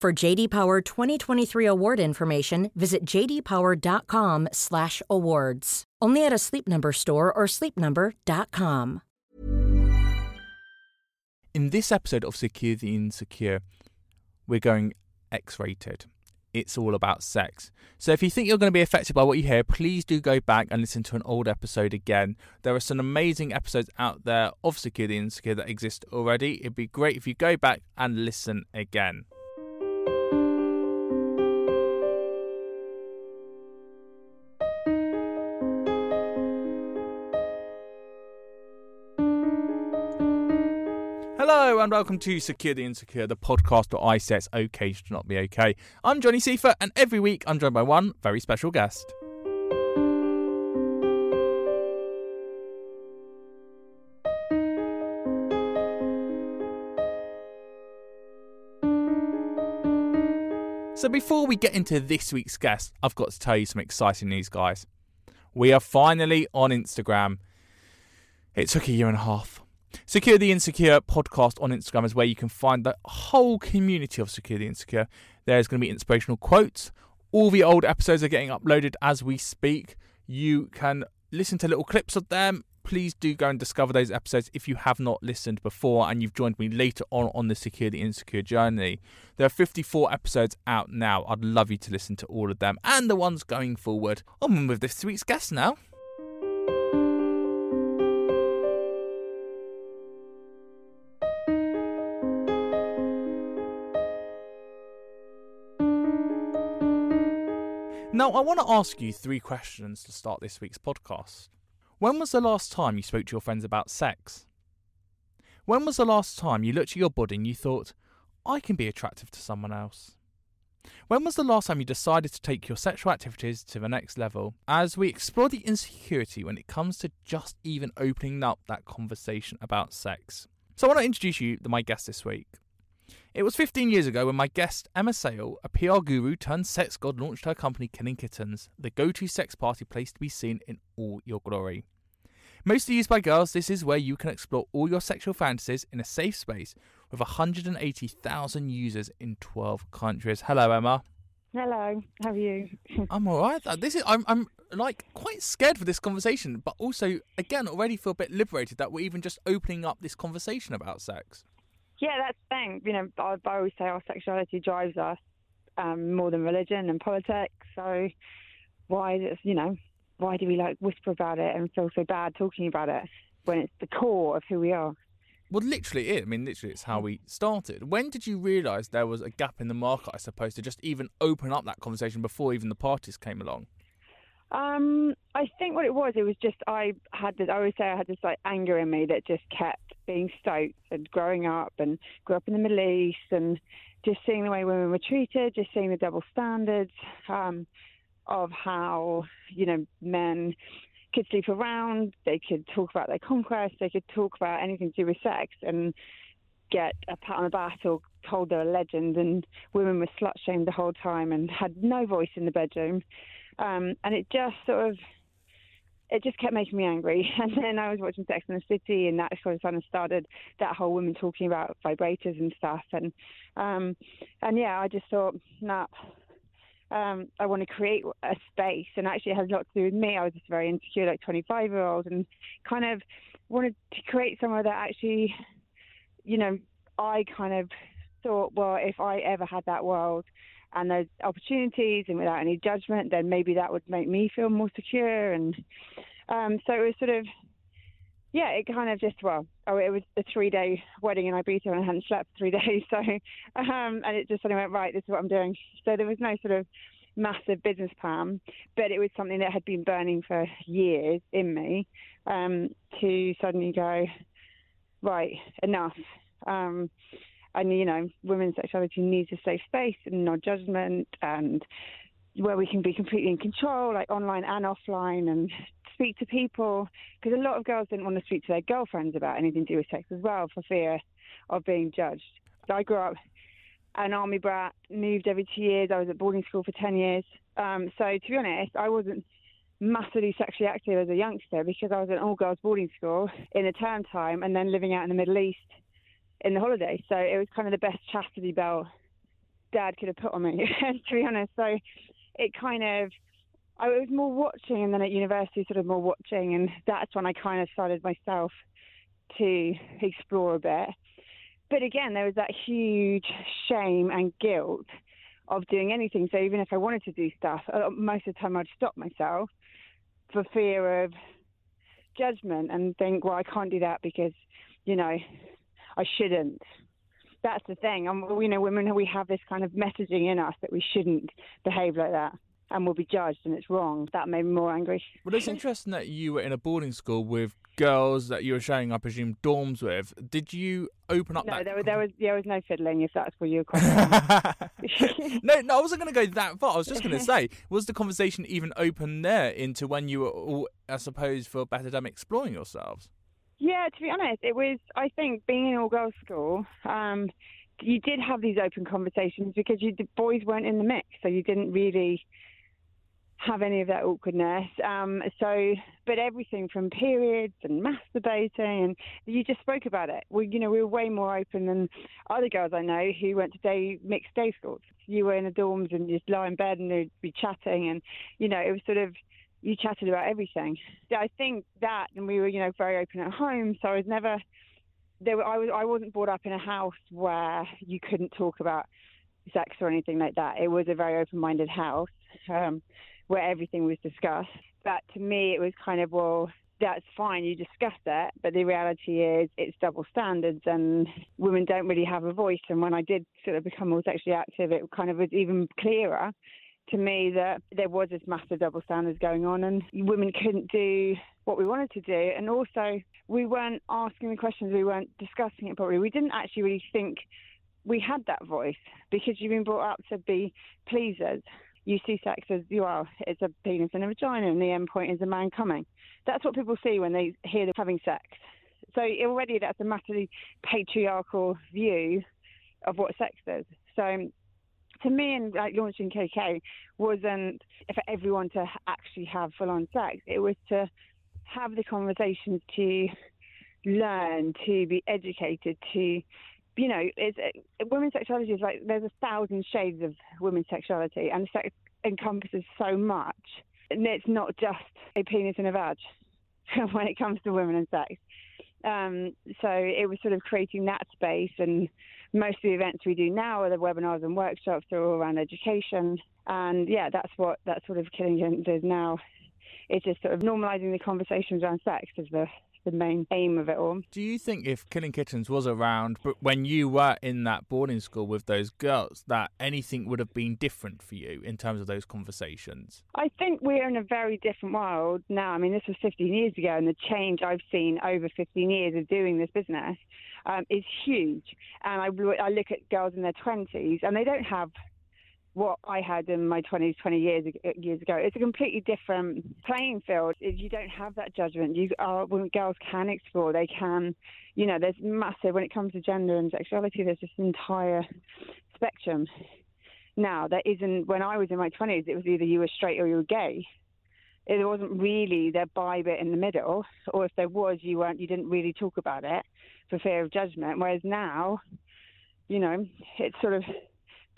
For JD Power 2023 award information, visit jdpower.com/awards. Only at a Sleep Number store or sleepnumber.com. In this episode of Secure the Insecure, we're going X-rated. It's all about sex. So if you think you're going to be affected by what you hear, please do go back and listen to an old episode again. There are some amazing episodes out there of Secure the Insecure that exist already. It'd be great if you go back and listen again. And welcome to Secure the Insecure, the podcast where I say it's okay to not be okay. I'm Johnny Seifer, and every week I'm joined by one very special guest. So before we get into this week's guest, I've got to tell you some exciting news, guys. We are finally on Instagram. It took a year and a half. Secure the Insecure podcast on Instagram is where you can find the whole community of Secure the Insecure. There's going to be inspirational quotes. All the old episodes are getting uploaded as we speak. You can listen to little clips of them. Please do go and discover those episodes if you have not listened before and you've joined me later on on the Secure the Insecure journey. There are 54 episodes out now. I'd love you to listen to all of them and the ones going forward. On with this week's guest now. Now, I want to ask you three questions to start this week's podcast. When was the last time you spoke to your friends about sex? When was the last time you looked at your body and you thought, I can be attractive to someone else? When was the last time you decided to take your sexual activities to the next level as we explore the insecurity when it comes to just even opening up that conversation about sex? So, I want to introduce you to my guest this week. It was 15 years ago when my guest, Emma Sayle, a PR guru turned sex god, launched her company Killing Kittens, the go to sex party place to be seen in all your glory. Mostly used by girls, this is where you can explore all your sexual fantasies in a safe space with 180,000 users in 12 countries. Hello, Emma. Hello, how are you? I'm all right. This is I'm I'm like quite scared for this conversation, but also again already feel a bit liberated that we're even just opening up this conversation about sex. Yeah, that's the thing. You know, I, I always say our sexuality drives us um, more than religion and politics. So why, is it, you know, why do we like whisper about it and feel so bad talking about it when it's the core of who we are? Well, literally, it. I mean, literally, it's how we started. When did you realise there was a gap in the market? I suppose to just even open up that conversation before even the parties came along. Um, I think what it was, it was just I had this. I always say I had this like anger in me that just kept being stoked and growing up and grew up in the Middle East and just seeing the way women were treated, just seeing the double standards um, of how you know men could sleep around, they could talk about their conquest, they could talk about anything to do with sex and get a pat on the back or told they're a legend, and women were slut shamed the whole time and had no voice in the bedroom. Um, and it just sort of, it just kept making me angry. And then I was watching Sex and the City, and that sort of kind of started that whole woman talking about vibrators and stuff. And um, and yeah, I just thought, nah, um, I want to create a space, and actually it has a lot to do with me. I was just very insecure, like 25 year old, and kind of wanted to create somewhere that actually, you know, I kind of thought, well, if I ever had that world and those opportunities and without any judgment, then maybe that would make me feel more secure. And um, so it was sort of, yeah, it kind of just, well, oh, it was a three day wedding in Ibiza and I hadn't slept three days. So, um, and it just suddenly went, right, this is what I'm doing. So there was no sort of massive business plan, but it was something that had been burning for years in me um, to suddenly go, right, enough. Um, and you know, women's sexuality needs a safe space and no judgment, and where we can be completely in control, like online and offline, and speak to people. Because a lot of girls didn't want to speak to their girlfriends about anything to do with sex as well, for fear of being judged. I grew up an army brat, moved every two years. I was at boarding school for ten years. Um, so to be honest, I wasn't massively sexually active as a youngster because I was at an all girls boarding school in the term time and then living out in the Middle East in the holiday. So it was kind of the best chastity belt dad could have put on me, to be honest. So it kind of, I was more watching, and then at university, sort of more watching, and that's when I kind of started myself to explore a bit. But again, there was that huge shame and guilt of doing anything. So even if I wanted to do stuff, uh, most of the time I'd stop myself for fear of judgment and think, well, I can't do that because, you know, I shouldn't. That's the thing. And you know, women we have this kind of messaging in us that we shouldn't behave like that and we'll be judged and it's wrong. That made me more angry. Well, it's interesting that you were in a boarding school with girls that you were sharing, I presume, dorms with. Did you open up no, that? there, was, there was there was no fiddling. If that's what you're questioning. no, no, I wasn't going to go that far. I was just going to say, was the conversation even open there into when you were all, I suppose, for better them exploring yourselves? Yeah, to be honest, it was. I think being in all girls school, um, you did have these open conversations because you the boys weren't in the mix, so you didn't really have any of that awkwardness. Um, so, but everything from periods and masturbating, and you just spoke about it. We, you know, we were way more open than other girls I know who went to day mixed day schools. You were in the dorms and you'd lie in bed and they'd be chatting, and you know, it was sort of you chatted about everything. I think that, and we were, you know, very open at home. So I was never there. Were, I was I wasn't brought up in a house where you couldn't talk about sex or anything like that. It was a very open-minded house um, where everything was discussed. But to me, it was kind of well. That's fine, you discuss that, but the reality is it's double standards and women don't really have a voice. And when I did sort of become more sexually active, it kind of was even clearer to me that there was this massive double standards going on and women couldn't do what we wanted to do. And also, we weren't asking the questions, we weren't discussing it properly. We didn't actually really think we had that voice because you've been brought up to be pleasers. You see sex as you are, it's a penis and a vagina, and the end point is a man coming. That's what people see when they hear them having sex. So already that's a massively patriarchal view of what sex is. So to me, and like launching KK wasn't for everyone to actually have full on sex. It was to have the conversations to learn, to be educated, to you know, it's, women's sexuality is like there's a thousand shades of women's sexuality, and sex encompasses so much. And it's not just a penis and a vag when it comes to women and sex. Um, so it was sort of creating that space and most of the events we do now are the webinars and workshops. They're all around education, and yeah, that's what that sort of Killing Kittens is now. It's just sort of normalising the conversations around sex is the the main aim of it all. Do you think if Killing Kittens was around, but when you were in that boarding school with those girls, that anything would have been different for you in terms of those conversations? I think we're in a very different world now. I mean, this was 15 years ago, and the change I've seen over 15 years of doing this business um, is huge. And I, I look at girls in their 20s, and they don't have what I had in my 20s, 20 years uh, years ago. It's a completely different playing field. You don't have that judgment, you are when girls can explore, they can, you know, there's massive when it comes to gender and sexuality. There's this entire spectrum. Now there isn't. When I was in my 20s, it was either you were straight or you were gay. It wasn't really the bi bit in the middle, or if there was, you weren't. You didn't really talk about it for fear of judgment. Whereas now, you know, it's sort of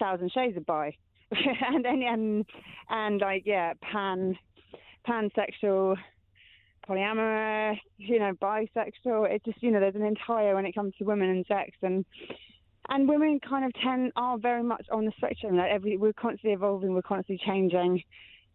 thousand shades of bi, and then and and like yeah, pan pansexual, polyamorous, you know, bisexual. It just you know, there's an entire when it comes to women and sex, and And women kind of tend are very much on the spectrum. Like every we're constantly evolving, we're constantly changing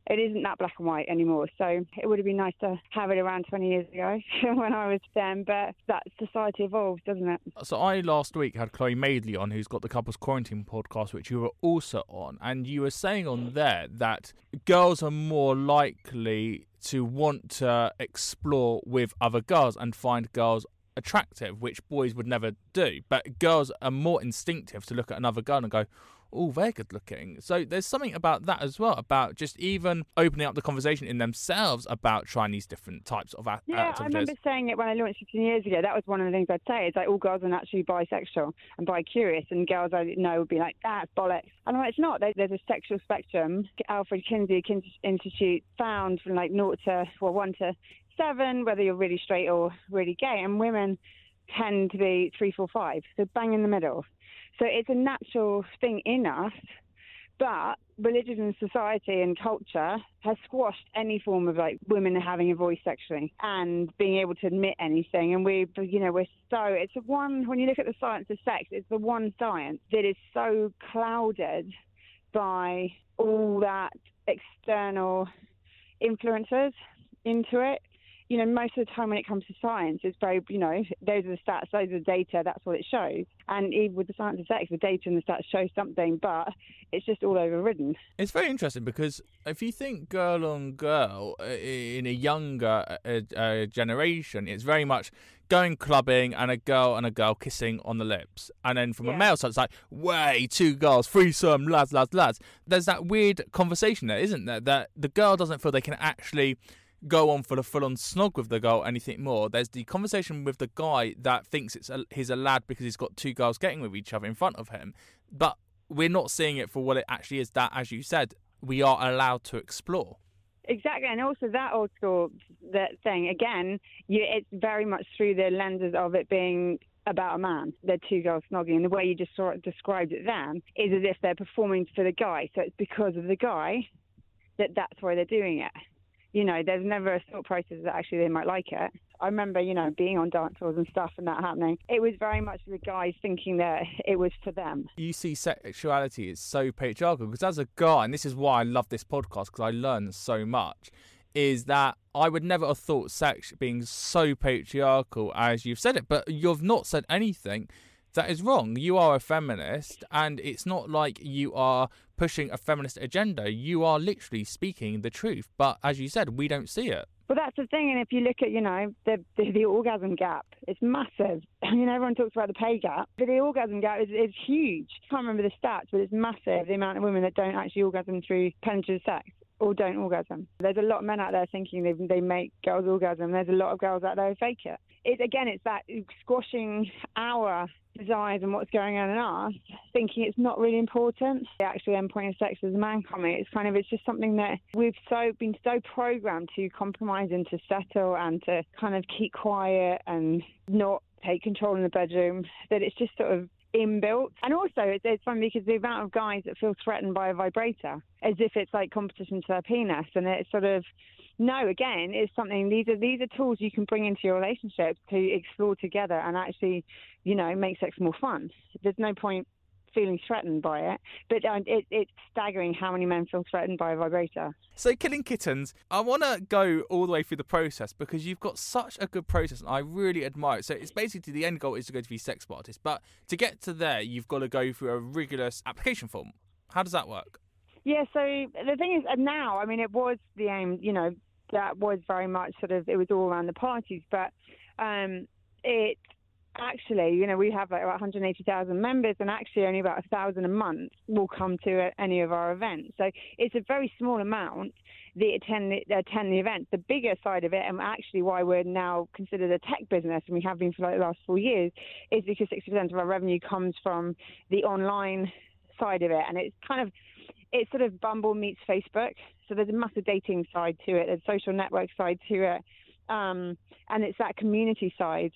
it isn't that black and white anymore. So it would have been nice to have it around 20 years ago when I was 10, but that society evolves, doesn't it? So I last week had Chloe Madeley on, who's got the Couples Quarantine podcast, which you were also on, and you were saying on there that girls are more likely to want to explore with other girls and find girls attractive, which boys would never do. But girls are more instinctive to look at another girl and go, oh, they're good looking. So there's something about that as well, about just even opening up the conversation in themselves about trying these different types of a- uh, yeah, activities. I remember saying it when I launched 15 years ago. That was one of the things I'd say. It's like all girls are naturally bisexual and bi-curious, and girls I know would be like, that's bollocks. And I'm like, it's not. There's a sexual spectrum. Alfred Kinsey Kinsey Institute found from like 0 to, well, 1 to 7, whether you're really straight or really gay, and women tend to be 3, 4, 5. So bang in the middle. So it's a natural thing in us, but religion and society and culture has squashed any form of like women having a voice sexually and being able to admit anything. And we, you know, we're so, it's the one, when you look at the science of sex, it's the one science that is so clouded by all that external influences into it you know, most of the time when it comes to science, it's very, you know, those are the stats, those are the data, that's what it shows. And even with the science of sex, the data and the stats show something, but it's just all overridden. It's very interesting because if you think girl on girl uh, in a younger uh, uh, generation, it's very much going clubbing and a girl and a girl kissing on the lips. And then from Yeah. a male side, it's like, way, two girls, threesome, lads, lads, lads. There's that weird conversation there, isn't there? That the girl doesn't feel they can actually go on for the full on snog with the girl anything more. There's the conversation with the guy that thinks it's a, he's a lad because he's got two girls getting with each other in front of him. But we're not seeing it for what it actually is that, as you said, we are allowed to explore. Exactly, and also that old school that thing again. You, it's very much through the lenses of it being about a man. They're two girls snogging, and the way you just sort of described it then is as if they're performing for the guy. So it's because of the guy that that's why they're doing it. You know, there's never a thought process that actually they might like it. I remember, you know, being on dance floors and stuff and that happening. It was very much the guys thinking that it was for them. You see, sexuality is so patriarchal because as a guy, and this is why I love this podcast because I learn so much, is that I would never have thought sex being so patriarchal as you've said it, but you've not said anything that is wrong. You are a feminist, and it's not like you are pushing a feminist agenda. You are literally speaking the truth. But as you said, we don't see it. Well, that's the thing, and if you look at, you know, the, the the orgasm gap, it's massive. You know, everyone talks about the pay gap, but the orgasm gap is, is huge. I can't remember the stats, but it's massive. The amount of women that don't actually orgasm through penetrative sex or don't orgasm. There's a lot of men out there thinking they they make girls orgasm. There's a lot of girls out there who fake it. It again, it's that squashing our desires and what's going on in us, thinking it's not really important. The actual endpoint of sex is a man coming. It's kind of it's just something that we've so been so programmed to compromise and to settle and to kind of keep quiet and not take control in the bedroom that it's just sort of inbuilt. And also, it's, it's funny because the amount of guys that feel threatened by a vibrator, as if it's like competition to their penis, and it's sort of no. Again, it's something. These are these are tools you can bring into your relationship to explore together and actually, you know, make sex more fun. There's no point feeling threatened by it, but uh, it, it's staggering how many men feel threatened by a vibrator. So, killing kittens, I want to go all the way through the process because you've got such a good process and I really admire it. So, it's basically the end goal is to go to be sex artist, but to get to there, you've got to go through a rigorous application form. How does that work? Yeah, so the thing is, now, I mean, it was the aim, you know, that was very much sort of, it was all around the parties, but um, it actually, you know, we have like about 180,000 members, and actually only about a thousand a month will come to uh, any of our events. So it's a very small amount that attend the, attend the event. The bigger side of it, and actually why we're now considered a tech business, and we have been for like the last four years, is because 60% of our revenue comes from the online side of it, and it's kind of it's sort of Bumble meets Facebook. So there's a massive dating side to it, there's a social network side to it, um, and it's that community side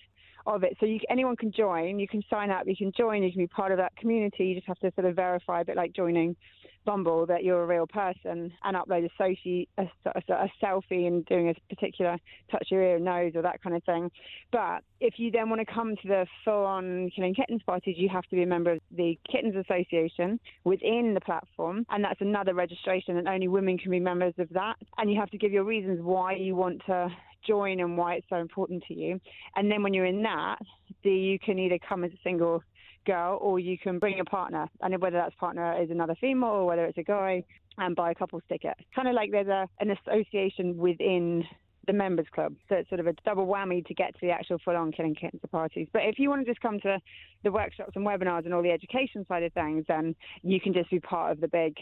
of it. So you, anyone can join. You can sign up. You can join. You can be part of that community. You just have to sort of verify a bit like joining Bumble that you're a real person and upload a, soci, a, a, a selfie and doing a particular touch your ear nose or that kind of thing. But if you then want to come to the full-on killing kittens parties, you have to be a member of the Kittens Association within the platform, and that's another registration, and only women can be members of that. And you have to give your reasons why you want to join and why it's so important to you. And then when you're in that, the, you can either come as a single girl or you can bring a partner, and whether that's partner is another female or whether it's a guy, and buy a couple's ticket. Kind of like there's a an association within the members club. So it's sort of a double whammy to get to the actual full on killing kittens parties. But if you want to just come to the workshops and webinars and all the education side of things, then you can just be part of the big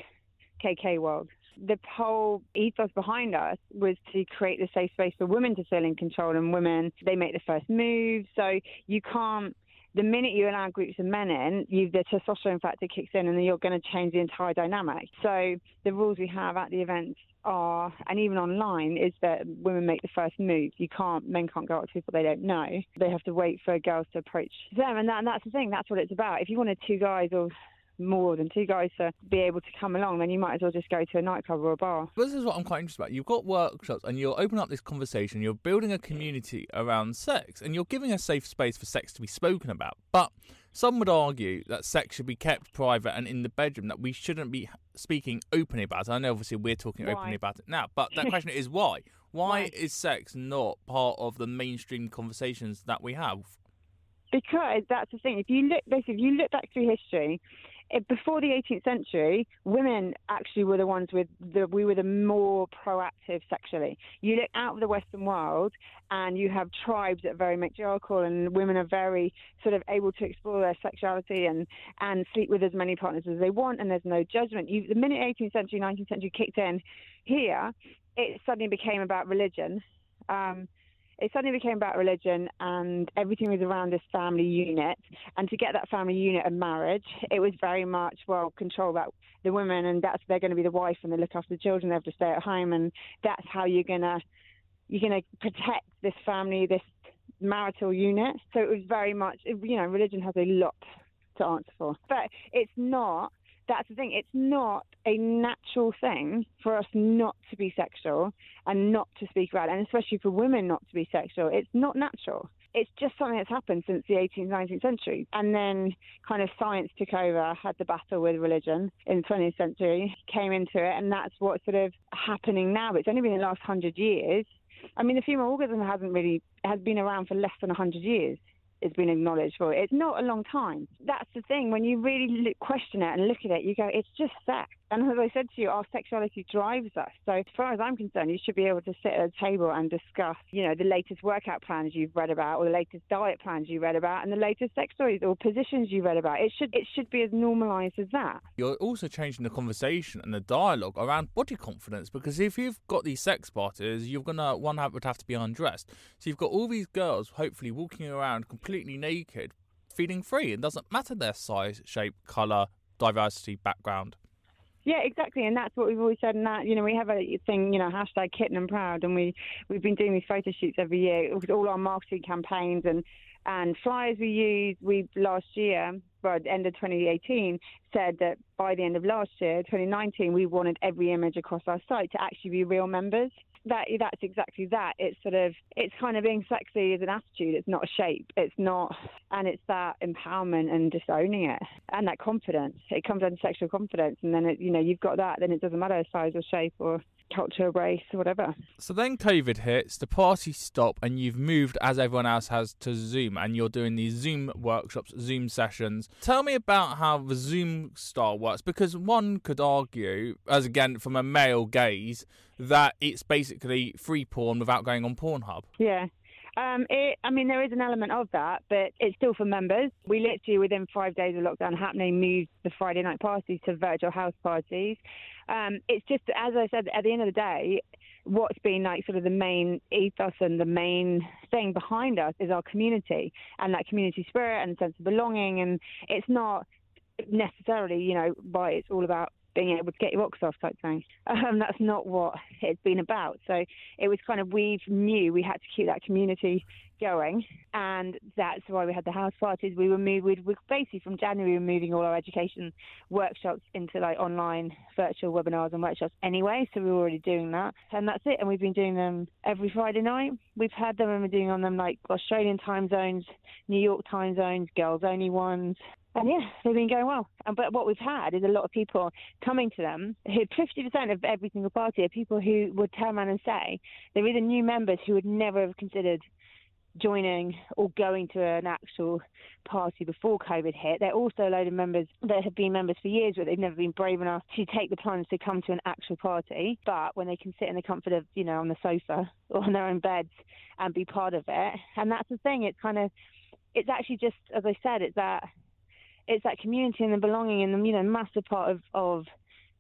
KK world. The whole ethos behind us was to create the safe space for women to feel in control and women, they make the first move. So you can't the minute you allow groups of men in, you, the testosterone factor kicks in and you're going to change the entire dynamic. So the rules we have at the events are, and even online, is that women make the first move. You can't, men can't go up to people they don't know. They have to wait for girls to approach them, and, that, and that's the thing. That's what it's about. If you wanted two guys or more than two guys to be able to come along, then you might as well just go to a nightclub or a bar. This is what I'm quite interested about. You've got workshops and you're opening up this conversation, you're building a community around sex, and you're giving a safe space for sex to be spoken about. But some would argue that sex should be kept private and in the bedroom, that we shouldn't be speaking openly about it. I know obviously we're talking why? openly about it now, but that question is why? why? Why is sex not part of the mainstream conversations that we have? Because that's the thing. If you look, basically, if you look back through history, before the 18th century, women actually were the ones with the we were the more proactive sexually. You look out of the Western world, and you have tribes that are very matriarchal, and women are very sort of able to explore their sexuality and and sleep with as many partners as they want, and there's no judgment. You, the minute 18th century, 19th century kicked in, here it suddenly became about religion. Um, it suddenly became about religion and everything was around this family unit. And to get that family unit and marriage, it was very much, well, control that the women and that's they're going to be the wife and they look after the children, they have to stay at home and that's how you're gonna you're gonna protect this family, this marital unit. So it was very much you know, religion has a lot to answer for. But it's not that's the thing. It's not a natural thing for us not to be sexual and not to speak about it, and especially for women not to be sexual. It's not natural. It's just something that's happened since the 18th, 19th century. And then kind of science took over, had the battle with religion in the 20th century, came into it, and that's what's sort of happening now. It's only been the last hundred years. I mean, the female orgasm hasn't really has been around for less than 100 years has been acknowledged for. it. It's not a long time. That's the thing. When you really look, question it and look at it, you go, it's just sex. And as I said to you, our sexuality drives us. So as far as I'm concerned, you should be able to sit at a table and discuss, you know, the latest workout plans you've read about, or the latest diet plans you read about, and the latest sex stories or positions you read about. It should it should be as normalised as that. You're also changing the conversation and the dialogue around body confidence because if you've got these sex parties, you're gonna one would have to be undressed. So you've got all these girls hopefully walking around completely naked, feeling free. It doesn't matter their size, shape, colour, diversity, background. Yeah, exactly, and that's what we've always said. And that you know, we have a thing, you know, hashtag kitten and proud, and we we've been doing these photo shoots every year with all our marketing campaigns and and flyers we used. We last year, well, the end of 2018, said that by the end of last year, 2019, we wanted every image across our site to actually be real members that that's exactly that. It's sort of it's kind of being sexy is an attitude. It's not a shape. It's not, and it's that empowerment and disowning it and that confidence. It comes under sexual confidence, and then it, you know you've got that. Then it doesn't matter size or shape or culture, race, whatever. So then COVID hits, the party stop, and you've moved as everyone else has to Zoom, and you're doing these Zoom workshops, Zoom sessions. Tell me about how the Zoom style works, because one could argue, as again from a male gaze, that it's basically free porn without going on Pornhub. Yeah. Um, it, I mean, there is an element of that, but it's still for members. We literally, within five days of lockdown happening, moved the Friday night parties to virtual house parties. Um, it's just, as I said, at the end of the day, what's been like sort of the main ethos and the main thing behind us is our community and that community spirit and sense of belonging. And it's not necessarily, you know, why it's all about being able to get your rocks off type thing. Um, that's not what it's been about. So it was kind of we knew we had to keep that community going, and that's why we had the house parties. We were moved. We were basically from January, we were moving all our education workshops into like online virtual webinars and workshops anyway. So we were already doing that, and that's it. And we've been doing them every Friday night. We've had them and we're doing on them like Australian time zones, New York time zones, girls only ones, and yeah, they've been going well. But what we've had is a lot of people coming to them who 50% of every single party are people who would turn around and say they're either new members who would never have considered joining or going to an actual party before COVID hit. They're also a load of members that have been members for years, but they've never been brave enough to take the plunge to come to an actual party. But when they can sit in the comfort of, you know, on the sofa or on their own beds and be part of it, and that's the thing. It's kind of, it's actually just, as I said, it's that it's that community and the belonging and the you know massive part of of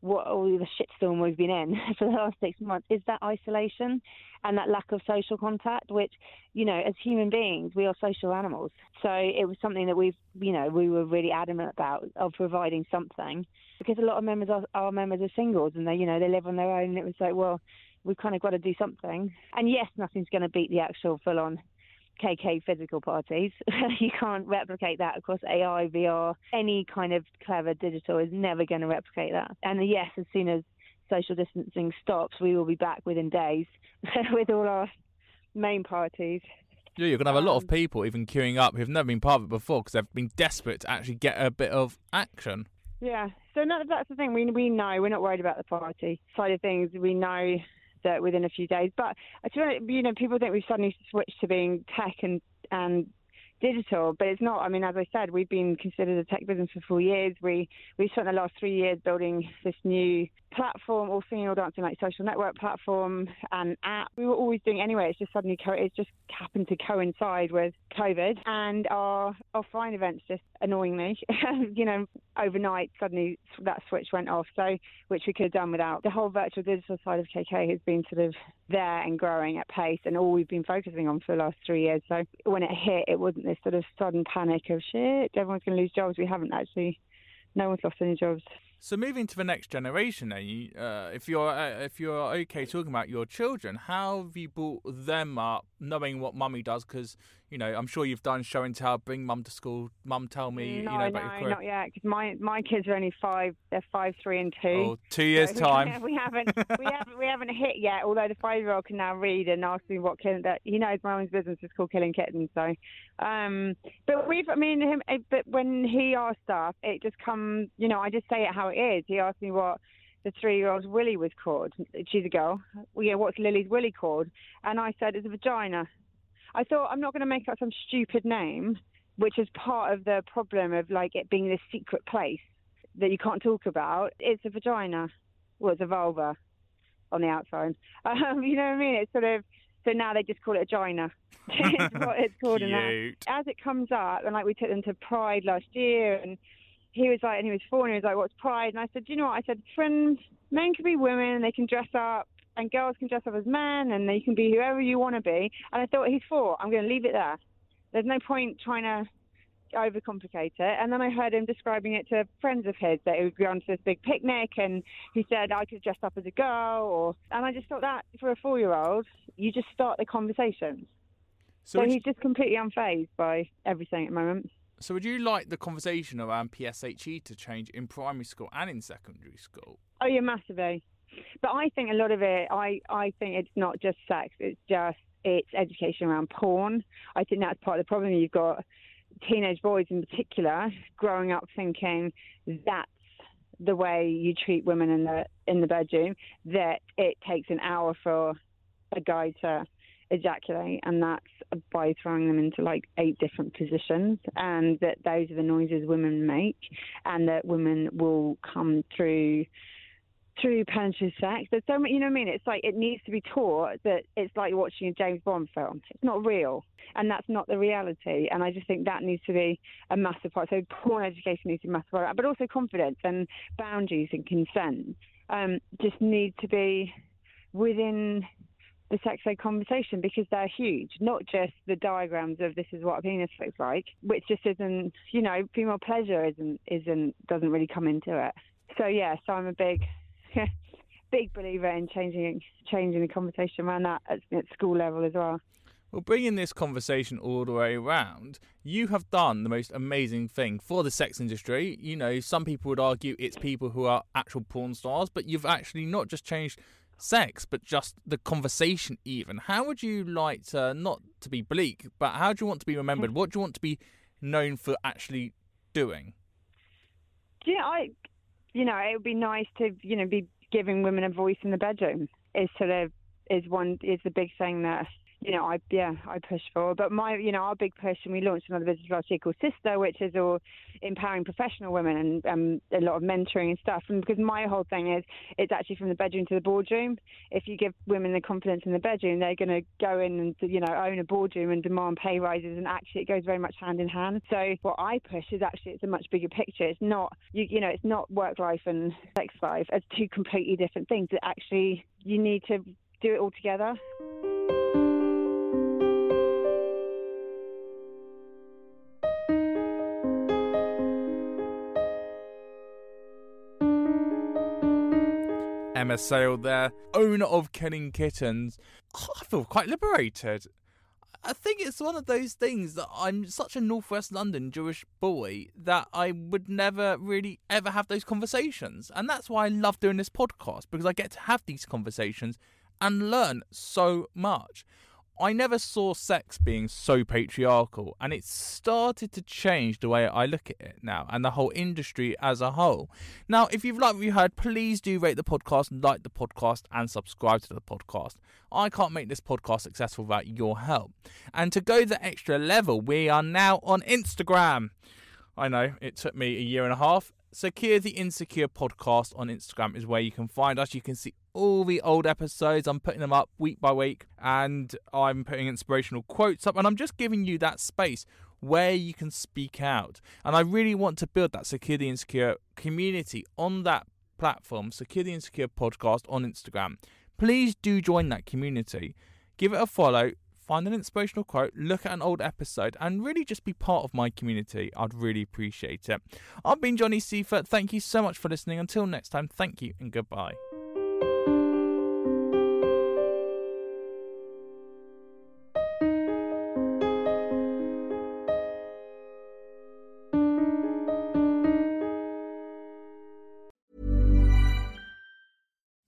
what all the shitstorm we've been in for the last six months is that isolation and that lack of social contact, which, you know, as human beings, we are social animals. So it was something that we've, you know, we were really adamant about of providing something because a lot of members are, our members are singles and they, you know, they live on their own. And it was like, well, we've kind of got to do something. And yes, nothing's going to beat the actual full on KK physical parties. you can't replicate that across AI, VR, any kind of clever digital is never going to replicate that. And yes, as soon as social distancing stops, we will be back within days with all our main parties. Yeah, you're going to have a lot of um, people even queuing up who've never been part of it before because they've been desperate to actually get a bit of action. Yeah, so no, that's the thing. We we know we're not worried about the party side of things. We know within a few days. But you know, people think we've suddenly switched to being tech and and digital, but it's not. I mean, as I said, we've been considered a tech business for four years. We we spent the last three years building this new platform, all singing, all dancing, like social network platform and app. We were always doing anyway. It's just suddenly co- it's just happened to coincide with COVID, and our offline events just annoyingly, you know, overnight suddenly that switch went off. So which we could have done without. The whole virtual digital side of KK has been sort of there and growing at pace, and all we've been focusing on for the last three years. So when it hit, it wasn't this sort of sudden panic of shit, everyone's going to lose jobs. We haven't actually. No one's lost any jobs. So moving to the next generation, then, you, uh, if you're uh, if you're okay talking about your children, how have you brought them up, knowing what mummy does? Because you know, I'm sure you've done show and tell, bring mum to school, mum tell me, no, you know, about no, your career. not yet. Because my my kids are only five. They're five, three, and two. Oh, two years so time. We, haven't we haven't we haven't hit yet. Although the five year old can now read and ask me what killing that he knows my mum's business is called killing kittens. So, um, but we've I mean him. Eh, but when he asks stuff, it just comes. You know, I just say it how it is. He asked me what the three-year-old Willie was called. She's a girl. Well, yeah, what's Lily's Willie called? And I said it's a vagina. I thought I'm not going to make up some stupid name, which is part of the problem of like it being this secret place that you can't talk about. It's a vagina. Well, it's a vulva on the outside. Um, you know what I mean? It's sort of so now they just call it a gina. it's what it's called. And as it comes up, and like we took them to Pride last year, and he was like, and he was four, and he was like, "What's Pride?" And I said, "Do you know what?" I said, "When men can be women, and they can dress up, and girls can dress up as men, and they can be whoever you want to be." And I thought, he's four. I'm going to leave it there. There's no point trying to overcomplicate it. And then I heard him describing it to friends of his that he would go on to this big picnic, and he said I could dress up as a girl, or and I just thought that for a four-year-old, you just start the conversations. So, so he's just completely unfazed by everything at the moment. So, would you like the conversation around PSHE to change in primary school and in secondary school? Oh, yeah, massively. But I think a lot of it, I, I think it's not just sex, it's just it's education around porn. I think that's part of the problem. You've got teenage boys in particular growing up thinking that's the way you treat women in the in the bedroom. That it takes an hour for a guy to ejaculate, and that's by throwing them into like eight different positions, and that those are the noises women make, and that women will come through through penetrative sex. There's so many, you know what I mean? It's like it needs to be taught that it's like watching a James Bond film. It's not real, and that's not the reality. And I just think that needs to be a massive part. So porn education needs to be a massive part, but also confidence and boundaries and consent um, just need to be within the sex ed conversation because they're huge, not just the diagrams of this is what a penis looks like, which just isn't, you know, female pleasure isn't, isn't, doesn't really come into it. so yeah, so I'm a big, big believer in changing changing the conversation around that at, at school level as well. Well, bringing this conversation all the way around, you have done the most amazing thing for the sex industry. You know, some people would argue it's people who are actual porn stars, but you've actually not just changed sex, but just the conversation, even. How would you like to, not to be bleak, but how do you want to be remembered? What do you want to be known for actually doing? Know, I, you know, it would be nice to, you know, be giving women a voice in the bedroom. Is sort of is one is the big thing that you know, I yeah, I push for. But my, you know, our big push, and we launched another business last year called Sister, which is all empowering professional women and um, a lot of mentoring and stuff. And because my whole thing is, it's actually from the bedroom to the boardroom. If you give women the confidence in the bedroom, they're going to go in and you know own a boardroom and demand pay rises. And actually, it goes very much hand in hand. So what I push is actually it's a much bigger picture. It's not you, you know, it's not work life and sex life as two completely different things. It actually you need to do it all together. Emma Sayle there, owner of Killing Kittens. Oh, I feel quite liberated. I think it's one of those things that I'm such a Northwest London Jewish boy that I would never really ever have those conversations. And that's why I love doing this podcast because I get to have these conversations and learn so much. I never saw sex being so patriarchal, and it started to change the way I look at it now and the whole industry as a whole. Now, if you've liked what you heard, please do rate the podcast, like the podcast, and subscribe to the podcast. I can't make this podcast successful without your help. And to go the extra level, we are now on Instagram. I know it took me a year and a half. Secure the Insecure podcast on Instagram is where you can find us. You can see all the old episodes. I'm putting them up week by week and I'm putting inspirational quotes up and I'm just giving you that space where you can speak out. And I really want to build that Secure the Insecure community on that platform, Secure the Insecure podcast on Instagram. Please do join that community. Give it a follow, find an inspirational quote, look at an old episode, and really just be part of my community. I'd really appreciate it. I've been Johnny Seifert. Thank you so much for listening. Until next time, thank you and goodbye.